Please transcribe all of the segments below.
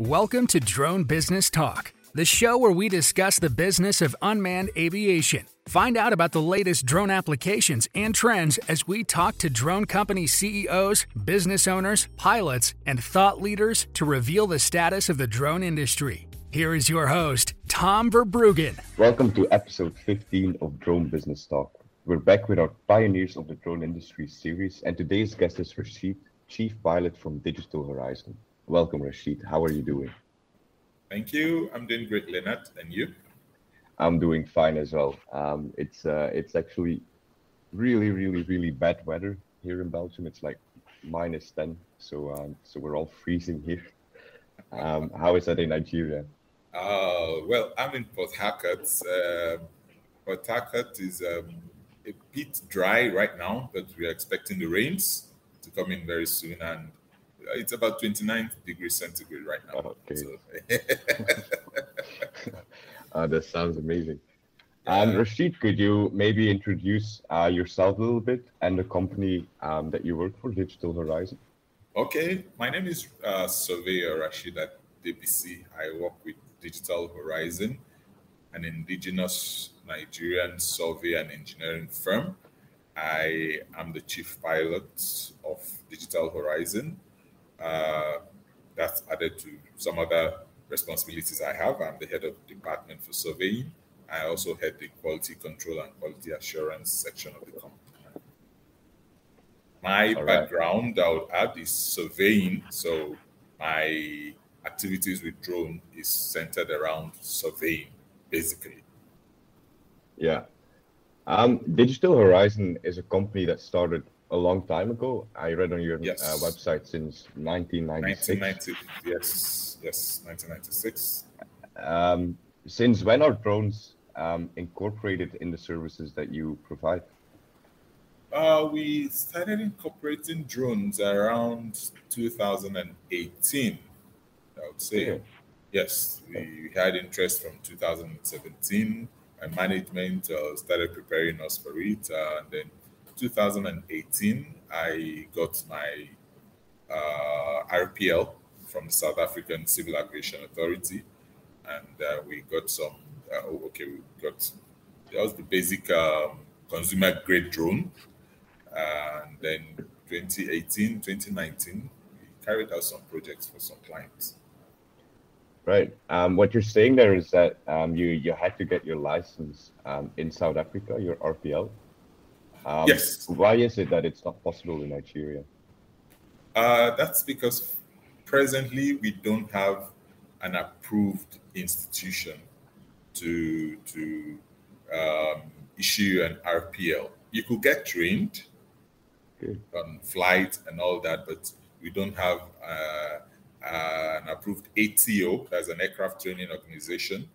Welcome to Drone Business Talk, the show where we discuss the business of unmanned aviation. Find out about the latest drone applications and trends as we talk to drone company CEOs, business owners, pilots, and thought leaders to reveal the status of the drone industry. Here is your host, Tom Verbruggen. Welcome to episode 15 of Drone Business Talk. We're back with our Pioneers of the Drone Industry series, and today's guest is Rashid, Chief Pilot from Digital Horizon. Welcome, Rashid. How are you doing? Thank you. I'm doing great, Leonard. And you? I'm doing fine as well. Um, it's uh, it's actually really, really, really bad weather here in Belgium. It's like minus ten, so um, so we're all freezing here. Um, how is that in Nigeria? Uh, well, I'm in Port Harcourt. Uh, Port Harcourt is um, a bit dry right now, but we're expecting the rains to come in very soon, and it's about 29 degrees centigrade right now. Okay. So. uh, that sounds amazing. And Rashid, could you maybe introduce uh, yourself a little bit and the company um, that you work for, Digital Horizon? Okay, my name is uh, Surveyor Rashid at DBC. I work with Digital Horizon, an indigenous Nigerian survey and engineering firm. I am the chief pilot of Digital Horizon. Uh, that's added to some other responsibilities I have. I'm the head of the department for surveying. I also head the quality control and quality assurance section of the company. My All background, right. I would add, is surveying. So my activities with drone is centered around surveying, basically. Yeah. Um, Digital Horizon is a company that started a long time ago. I read on your uh, yes. uh, website since 1996. 1990, yes, yes, 1996. Um, since when are drones um, incorporated in the services that you provide? Uh, we started incorporating drones around 2018, I would say. Yeah. Yes, we had interest from 2017, and management uh, started preparing us for it, uh, and then 2018, I got my uh, RPL from the South African Civil Aviation Authority, and uh, we got some. Uh, oh, okay, we got that was the basic um, consumer grade drone, and then 2018, 2019, we carried out some projects for some clients. Right. Um, what you're saying there is that um, you you had to get your license um, in South Africa, your RPL. Um, yes. Why is it that it's not possible in Nigeria? Uh, that's because presently we don't have an approved institution to to um, issue an RPL. You could get trained okay. on flight and all that, but we don't have uh, uh, an approved ATO, that's an aircraft training organization,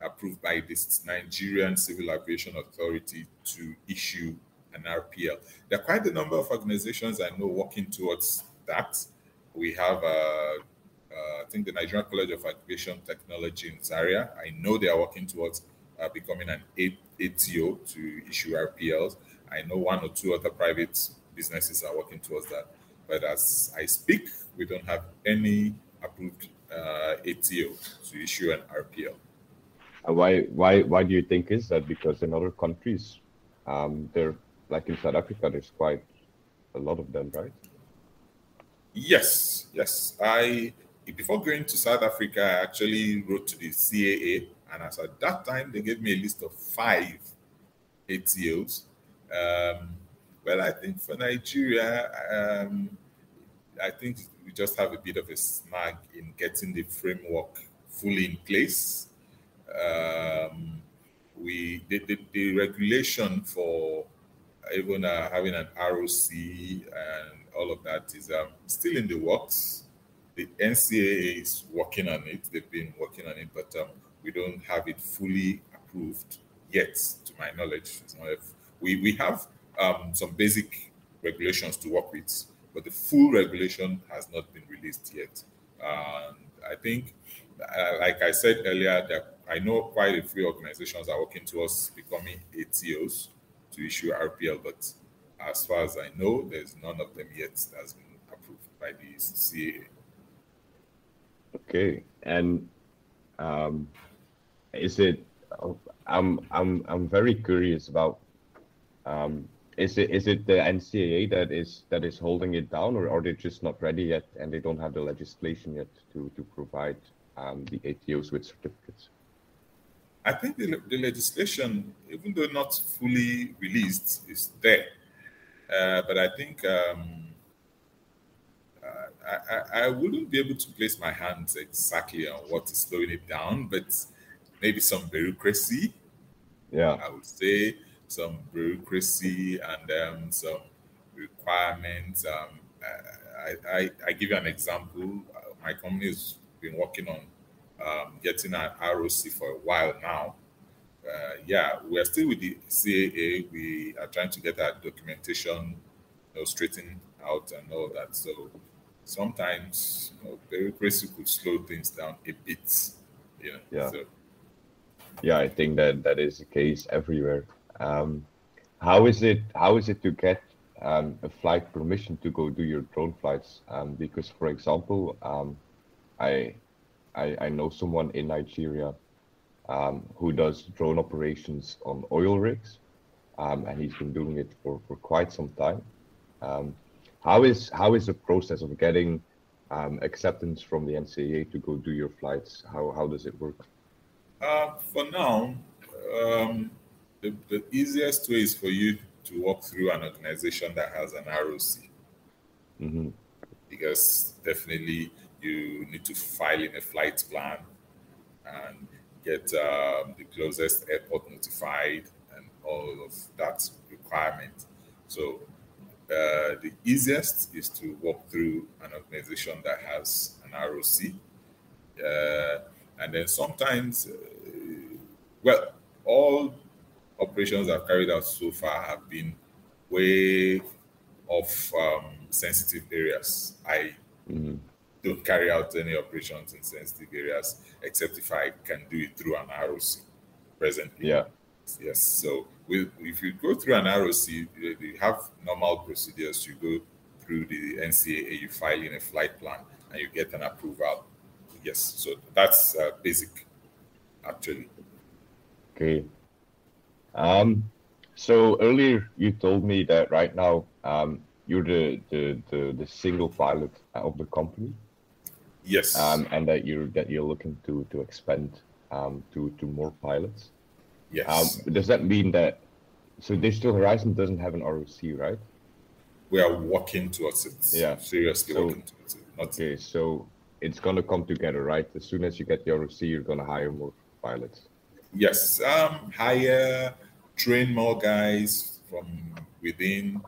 approved by this Nigerian Civil Aviation Authority to issue an RPL. There are quite a number of organizations I know working towards that. We have, uh, uh, I think, the Nigerian College of Aviation Technology in Zaria. I know they are working towards uh, becoming an ATO to issue RPLs. I know one or two other private businesses are working towards that. But as I speak, we don't have any approved uh, ATO to issue an RPL. Uh, why why why do you think is that? Because in other countries, um, they're like in South Africa, there's quite a lot of them, right? Yes, yes. I before going to South Africa, I actually wrote to the CAA, and as at that time, they gave me a list of five ATOs. Um, well, I think for Nigeria, um, I think we just have a bit of a snag in getting the framework fully in place. Um, we the, the, the, regulation for even uh, having an ROC and all of that is um, still in the works. The NCAA is working on it. They've been working on it, but um, we don't have it fully approved yet, to my knowledge. we we have um, some basic regulations to work with, but the full regulation has not been released yet. And I think, uh, like I said earlier, that I know quite a few organizations are working towards becoming ATOs to issue RPL, but as far as I know, there's none of them yet that's been approved by the CAA. Okay, and um, is it? I'm I'm I'm very curious about. Um, is it is it the NCAA that is that is holding it down, or are they just not ready yet and they don't have the legislation yet to to provide um, the ATOs with certificates? I think the, the legislation, even though not fully released, is there. Uh, but I think um, I, I, I, wouldn't be able to place my hands exactly on what is slowing it down, but maybe some bureaucracy. Yeah. I would say some bureaucracy and um, some requirements. Um, I, I, I, give you an example. My company has been working on um, getting an ROC for a while now. Uh, yeah, we are still with the CAA. We are trying to get our documentation you know, straightened out and all that. So sometimes you know, bureaucracy could slow things down a bit. You know, yeah. So. Yeah, I think that that is the case everywhere. Um, how is it? How is it to get um, a flight permission to go do your drone flights? Um, because, for example, um, I, I, I know someone in Nigeria um, who does drone operations on oil rigs, um, and he's been doing it for, for quite some time. how is how is the process of getting acceptance from the NCAA to go do your flights? How how does it work? Uh, for now, um, the, the easiest way is for you to walk through an organization that has an ROC. Mm-hmm. Because definitely you need to file in a flight plan and get um, the closest airport notified and all of that requirement. So uh, the easiest is to walk through an organization that has an ROC. Uh, and then sometimes, uh, well, all operations I've carried out so far have been way off um, sensitive areas. I mm-hmm. Don't carry out any operations in sensitive areas except if I can do it through an ROC presently. Yeah. Yes. So with, if you go through an ROC, you have normal procedures. You go through the NCAA, you file in a flight plan, and you get an approval. Yes. So that's uh, basic, actually. Okay. Um, so earlier you told me that right now um, you're the, the, the, the, single pilot of the company. Yes. Um, and that you're that you're looking to to expand um, to to more pilots. Yes. Um, does that mean that so Digital Horizon doesn't have an ROC, right? We are working towards it. Yeah. Seriously so, working towards it. Not okay, so it's gonna come together, right? As soon as you get the ROC, you're gonna hire more pilots. Yes. Um, hire train more guys from within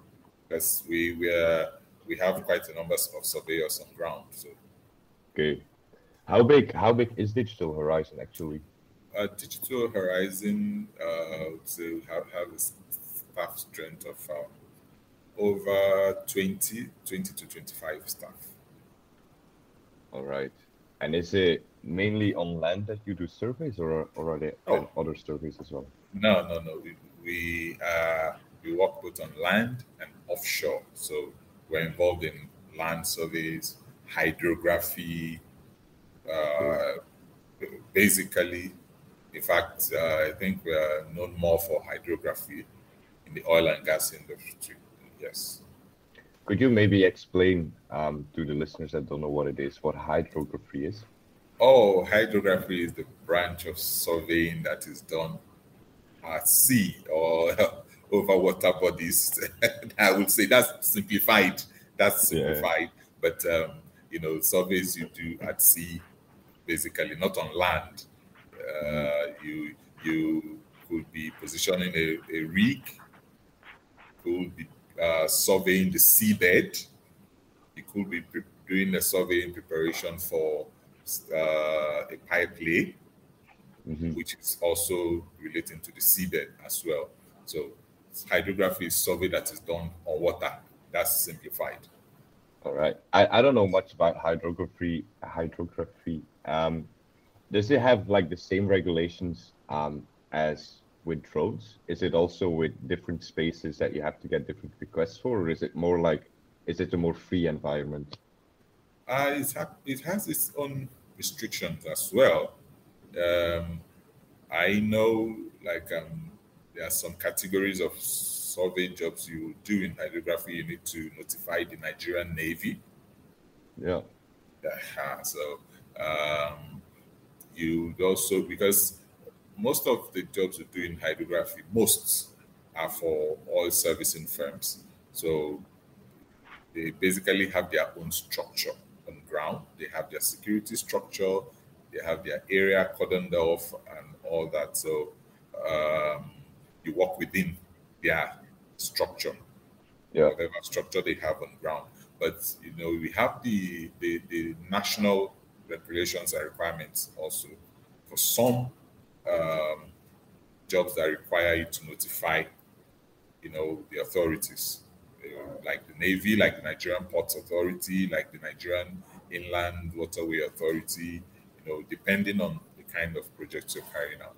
because we we are, we have quite a number of surveyors on ground. So okay, how big how big is Digital Horizon actually? Uh, Digital Horizon, uh, so have have a staff strength of um, over 20, 20 to 25 staff. All right. And is it mainly on land that you do surveys, or, or are there oh. other surveys as well? No, no, no. We we uh, we work both on land and offshore. So we're involved in land surveys, hydrography. Uh, basically, in fact, uh, I think we are known more for hydrography in the oil and gas industry. Yes. Could you maybe explain um, to the listeners that don't know what it is, what hydrography is? Oh, hydrography is the branch of surveying that is done at sea or over water bodies. I would say that's simplified. That's simplified. Yeah. But um, you know, surveys you do at sea, basically not on land. Uh, you you could be positioning a, a rig, could be uh, surveying the seabed. You could be pre- doing a survey in preparation for uh, a pipe lay, mm-hmm. which is also relating to the seabed as well. So hydrography is survey that is done on water. That's simplified. All right. I, I don't know much about hydrography. Hydrography. Um, does it have like the same regulations um, as with drones? Is it also with different spaces that you have to get different requests for, or is it more like is it a more free environment? Uh, it, ha- it has its own restrictions as well. Um, I know, like, um, there are some categories of survey jobs you do in hydrography. You need to notify the Nigerian Navy. Yeah. Uh, so um, you also because most of the jobs you do in hydrography, most are for oil servicing firms. So they basically have their own structure on ground. They have their security structure, they have their area cordoned off, and all that. So um, you work within their structure, yeah. whatever structure they have on ground. But you know, we have the the, the national regulations and requirements also for some um, jobs that require you to notify, you know, the authorities, like the Navy, like the Nigerian Ports Authority, like the Nigerian Inland Waterway Authority, you know, depending on the kind of projects you're carrying out.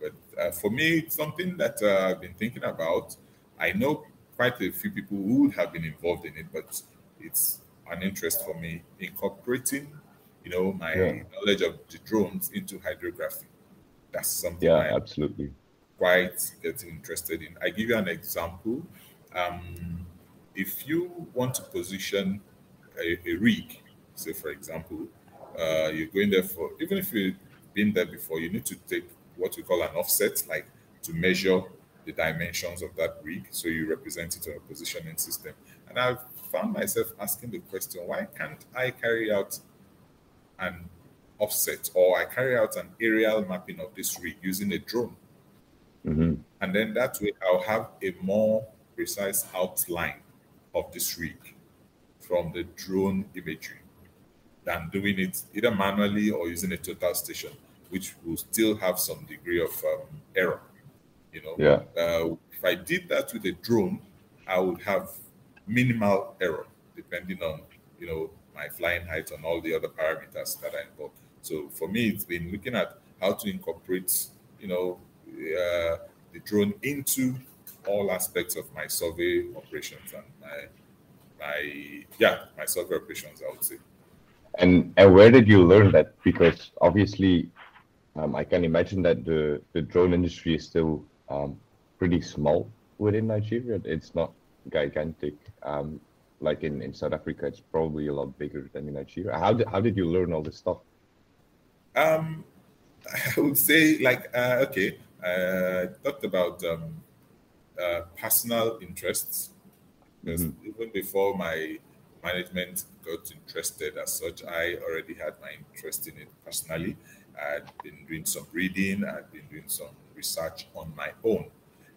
But uh, for me, it's something that uh, I've been thinking about. I know quite a few people who would have been involved in it, but it's an interest for me incorporating, you know, my yeah. knowledge of the drones into hydrography. That's something yeah, I absolutely quite getting interested in. I give you an example. Um, if you want to position a, a rig, say for example, uh, you're going there for even if you've been there before, you need to take what we call an offset, like to measure the dimensions of that rig. So you represent it on a positioning system. And I've found myself asking the question, why can't I carry out an offset or I carry out an aerial mapping of this rig using a drone? Mm-hmm. And then that way I'll have a more precise outline of this rig from the drone imagery than doing it either manually or using a total station, which will still have some degree of um, error. You know, yeah. Uh, if I did that with a drone, I would have minimal error depending on you know my flying height and all the other parameters that are involved. So for me, it's been looking at how to incorporate you know uh, the drone into all aspects of my survey operations and my my yeah my survey operations. I would say. And and where did you learn that? Because obviously, um, I can imagine that the the drone industry is still um, pretty small within Nigeria. It's not gigantic. Um, like in, in South Africa, it's probably a lot bigger than in Nigeria. How did how did you learn all this stuff? Um, I would say like uh, okay, I talked about um, uh, personal interests because mm-hmm. even before my management got interested as such, I already had my interest in it personally. I'd been doing some reading, I'd been doing some research on my own.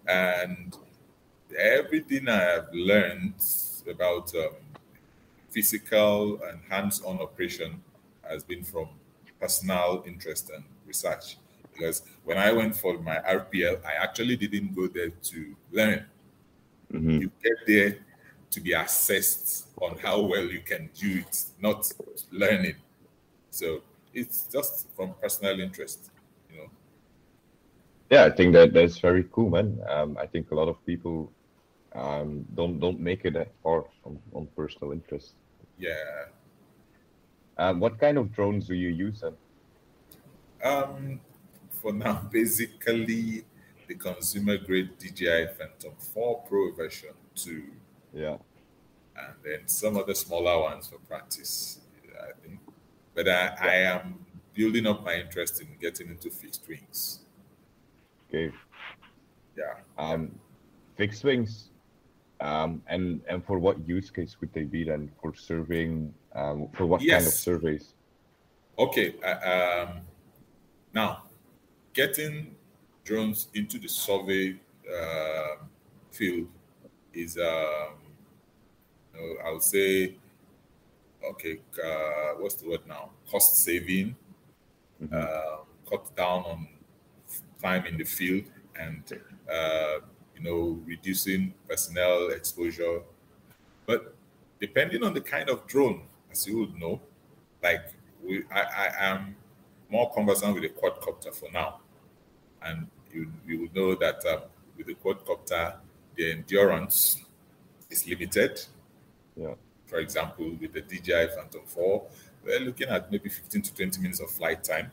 And everything I have learned about um, physical and hands on operation has been from personal interest and research. Because when I went for my RPL, I actually didn't go there to learn. Mm-hmm. You get there to be assessed on how well you can do it, not learning. So it's just from personal interest, you know. Yeah, I think that that's very cool, man. Um, I think a lot of people um, don't don't make it that far on, on personal interest. Yeah. Um, what kind of drones do you use then? Um, for now, basically the consumer grade DJI Phantom 4 Pro version 2. Yeah. And then some other smaller ones for practice, I think. But I, I am building up my interest in getting into fixed wings. Okay. Yeah. Um, fixed wings. Um, and and for what use case would they be then? For surveying? Um, for what yes. kind of surveys? Okay. Uh, um, now, getting drones into the survey uh, field is, um, I would say, okay, uh, what's the word now? Cost saving, mm-hmm. uh, cut down on time in the field, and uh, you know, reducing personnel exposure. But depending on the kind of drone, as you would know, like we, I, I am more conversant with a quadcopter for now, and you you will know that um, with the quadcopter, the endurance is limited. Yeah. For example, with the DJI Phantom 4, we're looking at maybe 15 to 20 minutes of flight time.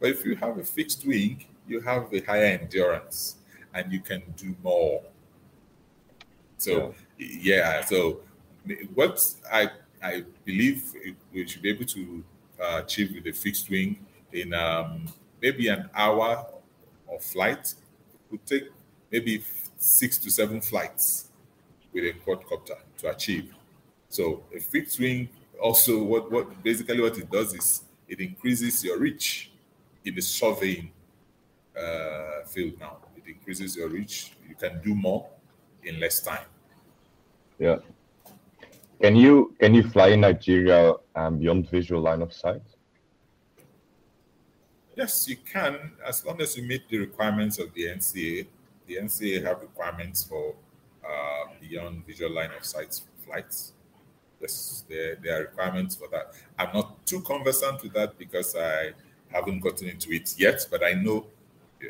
But if you have a fixed wing, you have a higher endurance and you can do more. So, yeah, yeah so what I, I believe we should be able to uh, achieve with a fixed wing in um, maybe an hour of flight would take maybe six to seven flights with a quadcopter to achieve. So a fixed wing also what, what basically what it does is it increases your reach in the surveying uh, field now. It increases your reach. You can do more in less time. Yeah. Can you can you fly in Nigeria um, beyond visual line of sight? Yes, you can, as long as you meet the requirements of the NCA. The NCA have requirements for uh, beyond visual line of sight flights. Yes, there, there are requirements for that. I'm not too conversant with that because I haven't gotten into it yet, but I know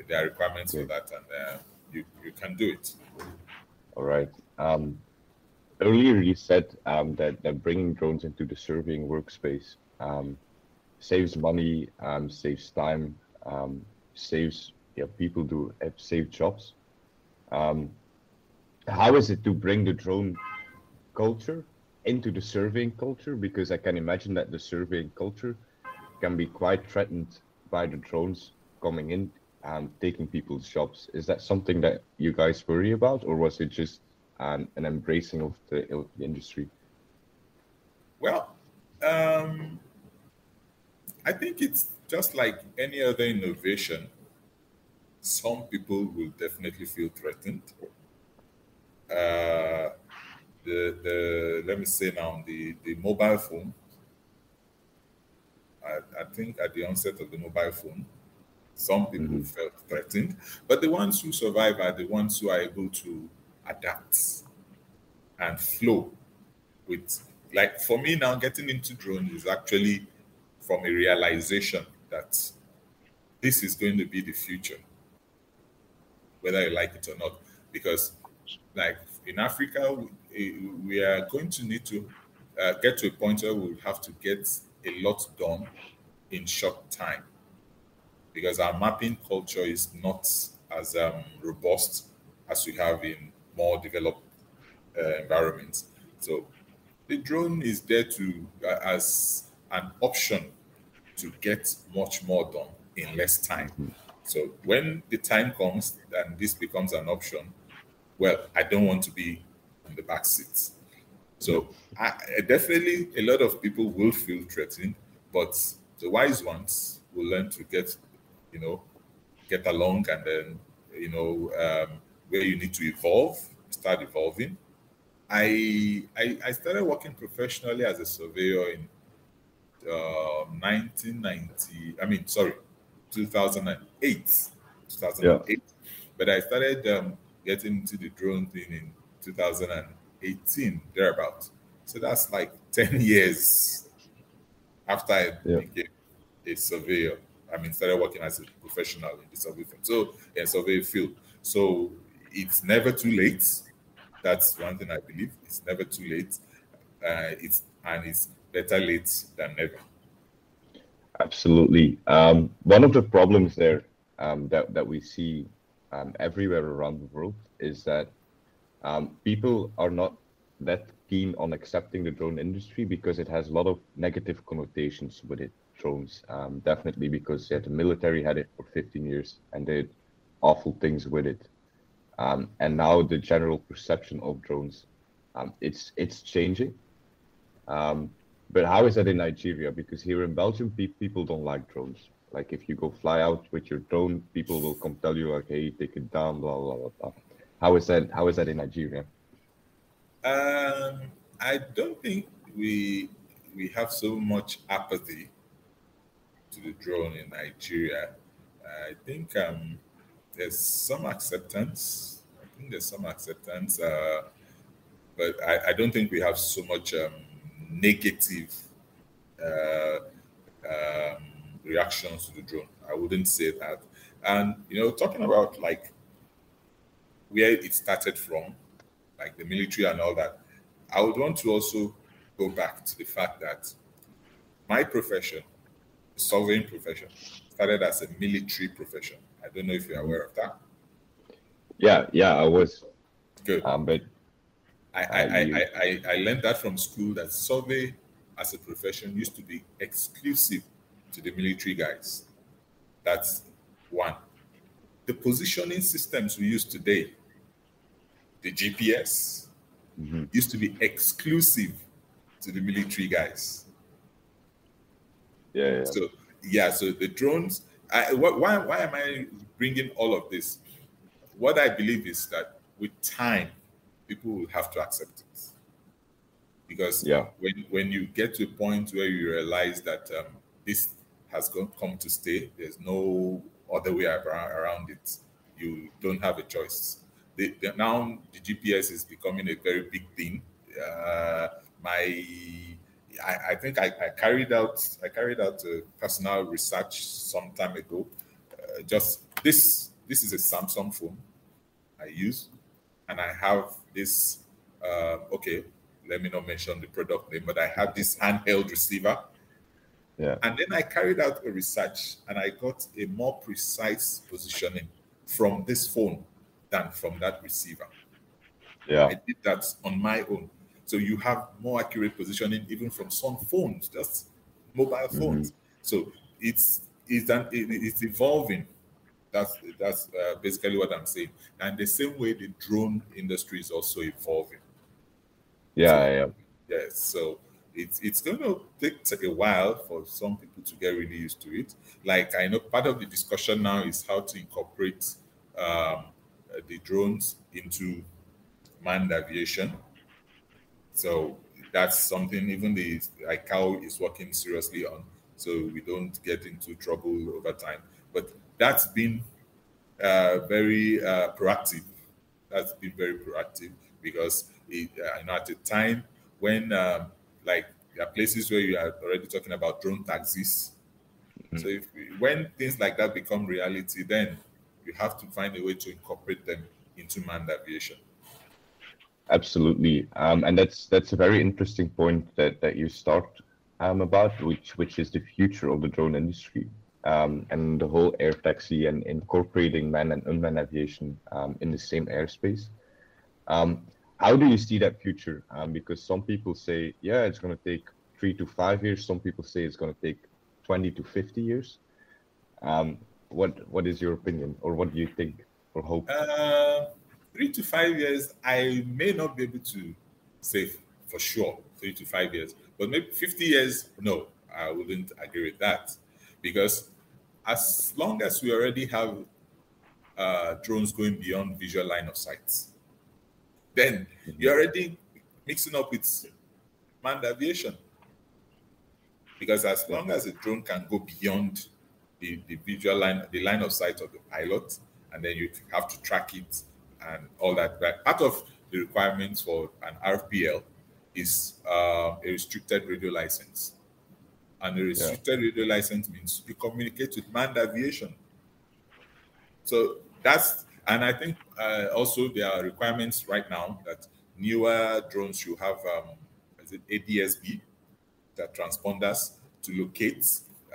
there are requirements for that, and uh, you you can do it. All right. Um, earlier you said um, that that bringing drones into the surveying workspace um, saves money, um, saves time, um, saves yeah people do have save jobs. Um, how is it to bring the drone culture into the surveying culture? Because I can imagine that the surveying culture can be quite threatened by the drones coming in and taking people's jobs. Is that something that you guys worry about, or was it just an, an embracing of the, the industry? Well, um, I think it's just like any other innovation. Some people will definitely feel threatened. Uh, the the let me say now the the mobile phone. I, I think at the onset of the mobile phone, some people mm-hmm. felt threatened, but the ones who survive are the ones who are able to adapt and flow with like for me now getting into drone is actually from a realization that this is going to be the future whether you like it or not because like in africa we, we are going to need to uh, get to a point where we'll have to get a lot done in short time because our mapping culture is not as um, robust as we have in more developed uh, environments. So the drone is there to uh, as an option to get much more done in less time. So when the time comes and this becomes an option, well, I don't want to be in the back seats. So I, definitely a lot of people will feel threatened, but the wise ones will learn to get, you know, get along and then, you know, um, where you need to evolve, start evolving. I, I, I started working professionally as a surveyor in uh, 1990. I mean, sorry, 2008. 2008. Yeah. But I started um, getting into the drone thing in 2018, thereabout. So that's like 10 years after I yeah. became a surveyor. I mean, started working as a professional in the survey field. So, in survey field. So it's never too late. That's one thing I believe. It's never too late. Uh, it's and it's better late than never. Absolutely. Um, one of the problems there um, that that we see um, everywhere around the world is that um, people are not that keen on accepting the drone industry because it has a lot of negative connotations with it. Drones, um, definitely because yeah, the military had it for 15 years and did awful things with it. Um, and now the general perception of drones, um, it's it's changing. Um, but how is that in Nigeria? Because here in Belgium, pe- people don't like drones. Like if you go fly out with your drone, people will come tell you like, "Hey, take it down," blah blah blah. blah. How is that? How is that in Nigeria? Um, I don't think we we have so much apathy to the drone in Nigeria. I think um, there's some acceptance. I think there's some acceptance, uh, but I, I, don't think we have so much um, negative uh, um, reactions to the drone. I wouldn't say that. And you know, talking about like where it started from, like the military and all that, I would want to also go back to the fact that my profession, surveying profession, started as a military profession. I don't know if you're aware of that. Yeah, yeah, I was. Good. Um, but I, I, I, I, I, I learned that from school that survey as a profession used to be exclusive to the military guys. That's one. The positioning systems we use today, the GPS, Mhm. used to be exclusive to the military guys. Yeah, So yeah, so the drones. I, why why am I bringing all of this? What I believe is that with time, people will have to accept it because Yeah. when when you get to a point where you realize that um, this has gone, come to stay, there's no other way around, around it. You don't have a choice. The, the, now the GPS is becoming a very big thing. Uh, my I, I think I, I carried out I carried out a personal research some time ago. Uh, just this this is a Samsung phone I use, and I have this. Uh, okay, let me not mention the product name, but I have this handheld receiver. yeah, And then I carried out a research, and I got a more precise positioning from this phone than from that receiver. yeah, I did that on my own. So you have more accurate positioning even from some phones, just mobile phones. So it's it's an, it, it's evolving. That's that's uh, basically what I'm saying. And the same way the drone industry is also evolving. yeah, yeah. Yes. So it's it's going to take, take a while for some people to get really used to it. Like I know part of the discussion now is how to incorporate um, the drones into manned aviation. So that's something even the ICAO is working seriously on, so we don't get into trouble over time. But that's been uh, very uh, proactive. That's been very proactive because it, uh, you know, at a time when um, like there are places where you are already talking about drone taxis. So if when things like that become reality, then you have to find a way to incorporate them into manned aviation. Absolutely, um, and that's that's a very interesting point that that you start um, about, which which is the future of the drone industry um, and the whole air taxi and incorporating manned and unmanned aviation um, in the same airspace. Um, how do you see that future? Um, because some people say, yeah, it's going to take three to five years. Some people say it's going to take twenty to fifty years. What what is your opinion, or what do you think or hope? Uh, three to five years, I may not be able to say for sure three to five years, but maybe 50 years, no, I wouldn't agree with that. Because as long as we already have uh, drones going beyond visual line of sight, then you're already mixing up with manned aviation. Because as long as a drone can go beyond the, the visual line, the line of sight of the pilot, and then you have to track it and all that. But part of the requirements for an RPL is uh, a restricted radio license. And a restricted radio license means you communicate with manned aviation. So that's, and I think uh, also there are requirements right now that newer drones should have, um, is it ADSB, that transponders to locate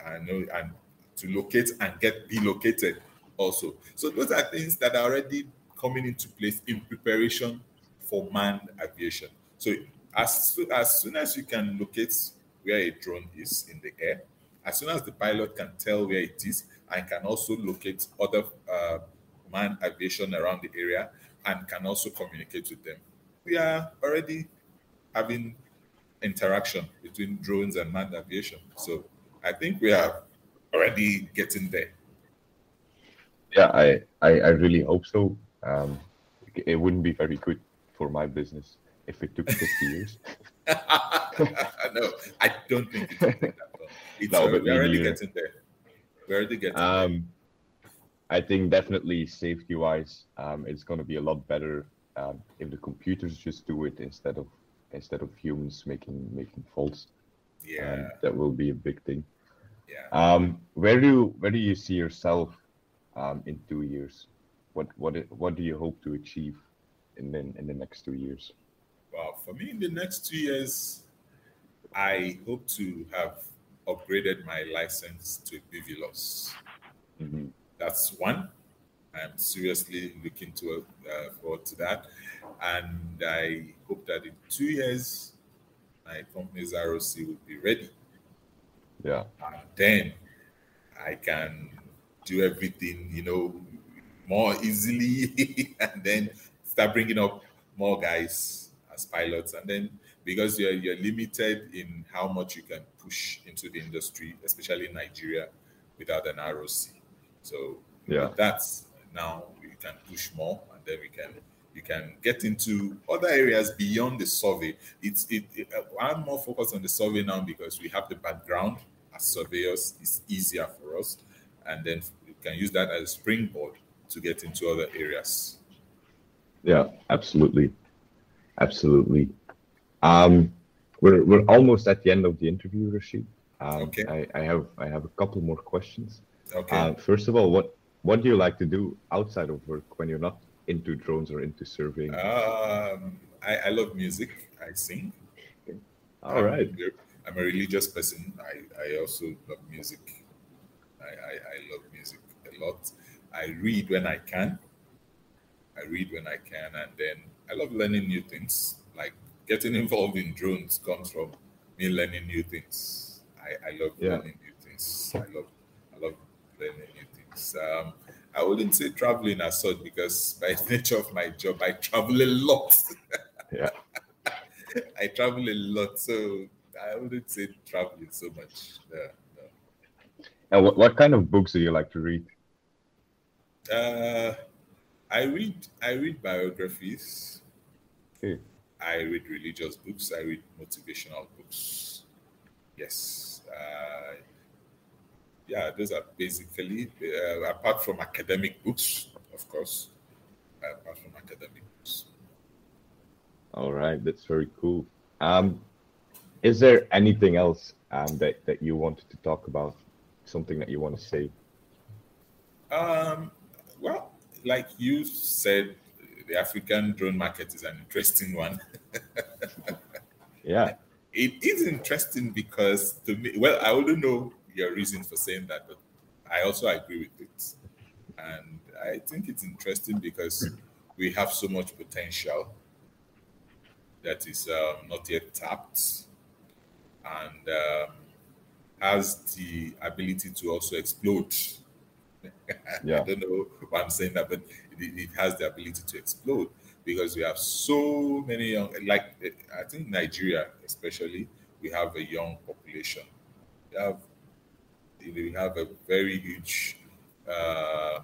and, know, and to locate and get delocated also. So those are things that are already coming into place in preparation for manned aviation. So as, as soon as you can locate where a drone is in the air, as soon as the pilot can tell where it is and can also locate other uh, manned aviation around the area and can also communicate with them, we are already having interaction between drones and manned aviation. So I think we are already getting there. Yeah, I, I, I really hope so. Um, it wouldn't be very good for my business if it took 50 years. no, I don't think it's that. It's No, uh, but we're already getting there. We're already getting there. Um, I think definitely safety wise, um, it's going to be a lot better um, if the computers just do it instead of instead of humans making making faults. Yeah, Um, that will be a big thing. yeah. Um, where do where do you see yourself um, in two years? What what what do you hope to achieve in the, in the next two years? Well, for me, in the next two years, I hope to have upgraded my license to BVLOS. Mm-hmm. That's one. I'm seriously looking to uh, forward to that, and I hope that in two years, my company's ROC will be ready. Yeah. And then I can do everything, you know, more easily, and then start bringing up more guys as pilots, and then because you're you're limited in how much you can push into the industry, especially in Nigeria, without an ROC. So Yeah. that's now you can push more, and then we can you can get into other areas beyond the survey. It's it, it uh, I'm more focused on the survey now because we have the background as surveyors. It's easier for us, and then we can use that as a springboard to get into other areas. Yeah, absolutely, absolutely. Um, we're we're almost at the end of the interview, Rashid. Um, Okay. I, I have I have a couple more questions. Okay. Uh, first of all, what what do you like to do outside of work when you're not into drones or into surveying? Um, I, I love music. I sing. all I'm right. a- I'm a religious person. I, I also love music. I, I, I love music a lot. I read when I can. I read when I can, and then I love learning new things. Like getting involved in drones comes from me learning new things. I, I love Yeah. learning new things. I love I love learning new things. Um, I wouldn't say traveling as such because by nature of my job, I travel a lot. Yeah. I travel a lot, so I wouldn't say traveling so much. No, no. And what, what kind of books do you like to read? Uh, I read I read biographies. Okay. I read religious books. I read motivational books. Yes. Uh, yeah, those are basically uh, apart from academic books, of course. Apart from academic books. All right, that's very cool. Um, is there anything else um, that, that you wanted to talk about? Something that you want to say? Um, like you said, the African drone market is an interesting one. Yeah, It is interesting because to me, well, I wouldn't know your reason for saying that, but I also agree with it. And I think it's interesting because we have so much potential that is um, not yet tapped and um, has the ability to also explode. Yeah. I don't know why I'm saying that, but it, it has the ability to explode because we have so many young, like I think Nigeria, especially, we have a young population. We have, we have a very huge uh,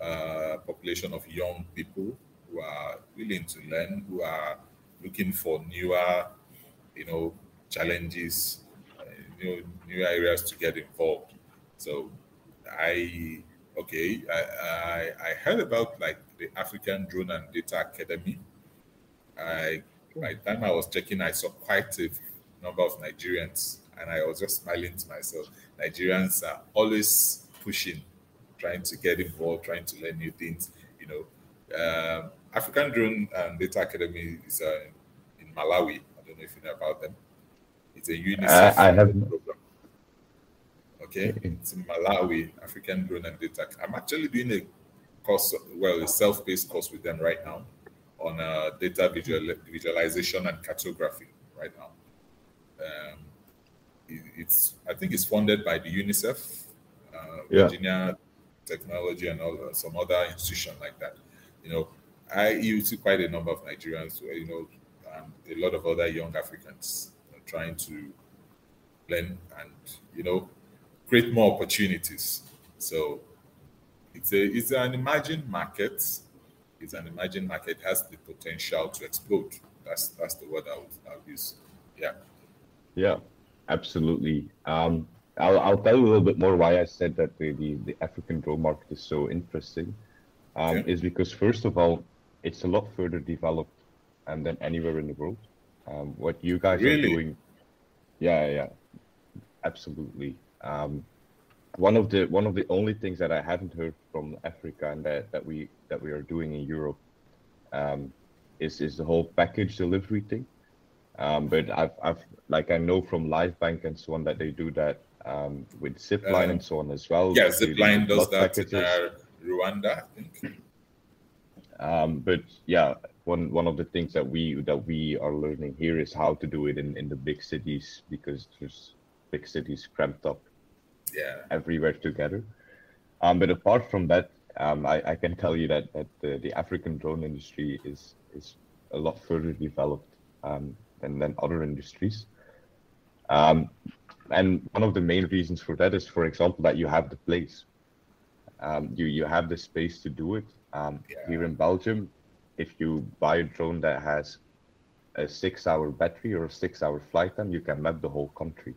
uh, population of young people who are willing to learn, who are looking for newer, you know, challenges, uh, new new areas to get involved. So I okay, I, I I heard about like the African Drone and Data Academy. I by the time I was checking, I saw quite a number of Nigerians, and I was just smiling to myself. Nigerians are always pushing, trying to get involved, trying to learn new things. You know, um, African Drone and Data Academy is uh, in Malawi. I don't know if you know about them. It's a UNICEF I have- program. Okay, it's in Malawi, African Drone and Data. I'm actually doing a course, well, a self-paced course with them right now on uh, data visual, visualization and cartography right now. Um, it- it's, I think it's funded by the UNICEF, uh, Yeah. Virginia Technology, and all some other institution like that. You know, I you see quite a number of Nigerians, you know, and a lot of other young Africans trying to learn and you know create more opportunities. So it's a it's an emerging market. It's an emerging market has the potential to explode. That's that's the word I would, I would use. Yeah. yeah, absolutely. Um, I'll, I'll tell you a little bit more why I said that the, the, the African drone market is so interesting. Um. Is because first of all, it's a lot further developed um, than anywhere in the world. Um, what you guys Really? are doing, yeah, yeah, absolutely. Um, one of the one of the only things that I haven't heard from Africa and that, that we that we are doing in Europe um, is is the whole package delivery thing. Um, but I've, I've, like, I know from LifeBank and so on that they do that um, with Zipline uh, and so on as well. Yeah, Zipline does that packages. in uh, Rwanda, I think. Um, but yeah, one one of the things that we that we are learning here is how to do it in, in the big cities because there's big cities cramped up yeah everywhere together. Um, but apart from that, um, I, I can tell you that, that the, the African drone industry is is a lot further developed um, than, than other industries. Um, and one of the main reasons for that is, for example, that you have the place. Um, you you have the space to do it. Um, yeah. Here in Belgium, if you buy a drone that has a six-hour battery or a six-hour flight time, you can map the whole country.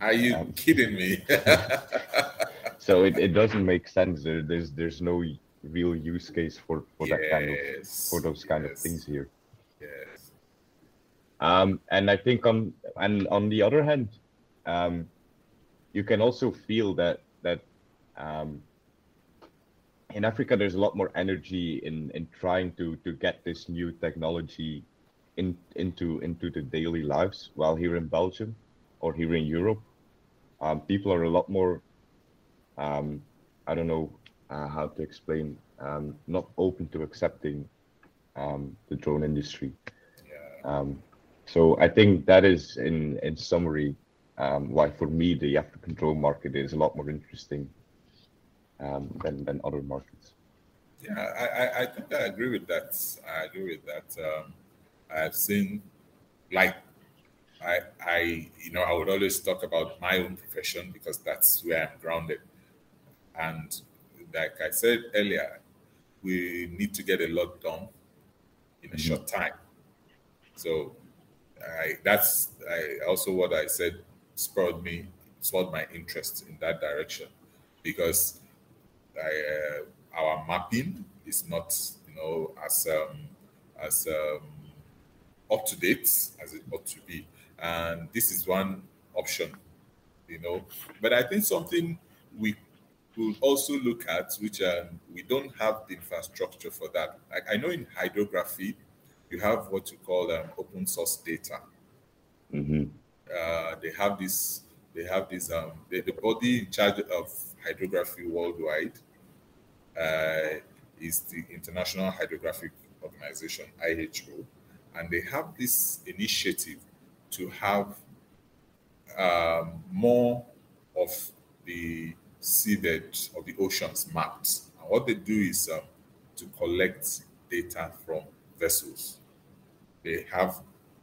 Are you um, kidding me? so it, it doesn't make sense. There, there's there's no real use case for for yes, that kind of for those kind yes. of things here. Yes. Um, and I think on and on the other hand, um, you can also feel that that um, in Africa there's a lot more energy in in trying to to get this new technology in into into the daily lives. While here in Belgium or here in Europe, um, people are a lot more um, I don't know uh, how to explain, um, not open to accepting um, the drone industry. Yeah. Um, so I think that is, in in summary, um, why for me the African drone market is a lot more interesting um, than than other markets. Yeah, I, I think I agree with that. I agree with that. I've seen, like I, I, you know, I would always talk about my own profession because that's where I'm grounded. And like I said earlier, we need to get a lot done in a mm-hmm. short time. So I, that's I, also what I said spurred me, spurred my interest in that direction because I, uh, our mapping is not, you know, as um, as um, up to date as it ought to be, and this is one option, you know. But I think something we we'll also look at, which um, we don't have the infrastructure for that. Like I know in hydrography, you have what you call um, open source data. Mm-hmm. Uh, they have this. They have this. Um, the, the body in charge of hydrography worldwide uh, is the International Hydrographic Organization (IHO), and they have this initiative to have um, more of the seabed or the oceans mapped. And what they do is um, to collect data from vessels. They have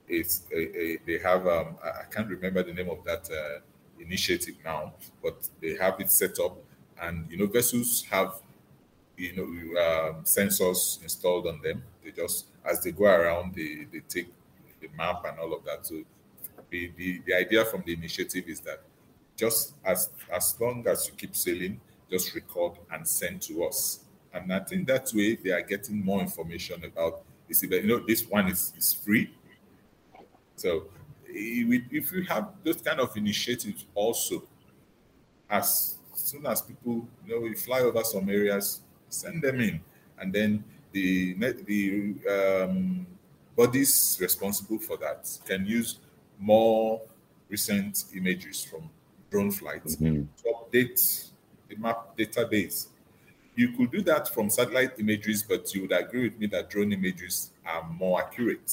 it's a, a, they have um, I can't remember the name of that uh, initiative now, but they have it set up, and you know vessels have you know um, sensors installed on them. They just as they go around, they they take the map and all of that. So the, the, the idea from the initiative is that just as as long as you keep sailing, just record and send to us. And I think that way they are getting more information about this event. You know, this one is, is free. So if you have those kind of initiatives also, as soon as people, you know, we fly over some areas, send them in. And then the the um, bodies responsible for that can use more recent images from drone flights mm-hmm. to update the map database. You could do that from satellite images, but you would agree with me that drone images are more accurate.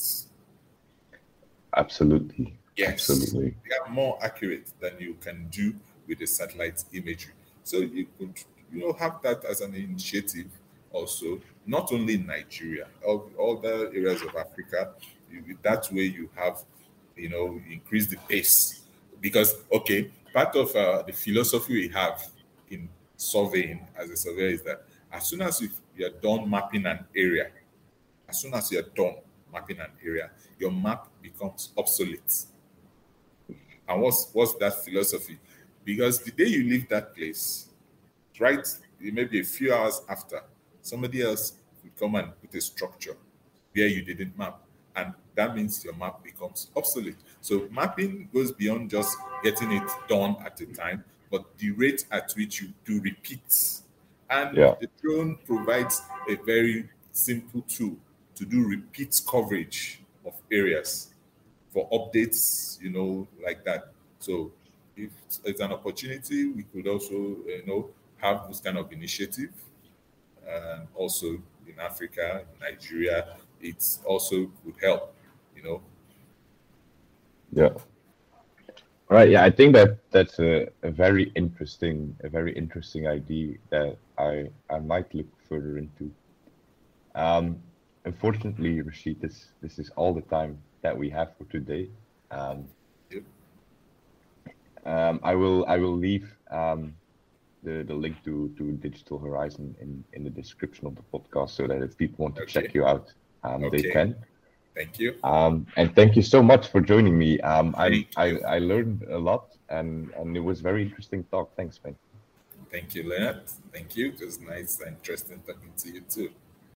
Absolutely. Yes. Absolutely. They are more accurate than you can do with the satellite imagery. So you could, you know, have that as an initiative also, not only in Nigeria, all, all the areas of Africa. You, that way you have, you know, increase the pace. Because, okay, part of uh, the philosophy we have in surveying as a surveyor is that as soon as you're done mapping an area, as soon as you're done mapping an area, your map becomes obsolete. And what's what's that philosophy? Because the day you leave that place, right, maybe a few hours after, somebody else will come and put a structure where you didn't map. And that means your map becomes obsolete. So mapping goes beyond just getting it done at a time, but the rate at which you do repeats. And yeah. the drone provides a very simple tool to do repeat coverage of areas for updates, you know, like that. So if it's an opportunity, we could also, you know, have this kind of initiative. And also in Africa, Nigeria, it's also would help, you know. Yeah. All right. Yeah, I think that that's a, a very interesting, a very interesting idea that I I might look further into. Um, unfortunately, Rashid, this this is all the time that we have for today. Um, Yep. um, I will I will leave um, the the link to to Digital Horizon in in the description of the podcast so that if people want to check you out, um, they Okay. can. Thank you. Um, and thank you so much for joining me. Um, I, I. I learned a lot and and it was very interesting talk. Thanks, man. Thank you, Leonard. Thank you. It was nice and interesting talking to you too.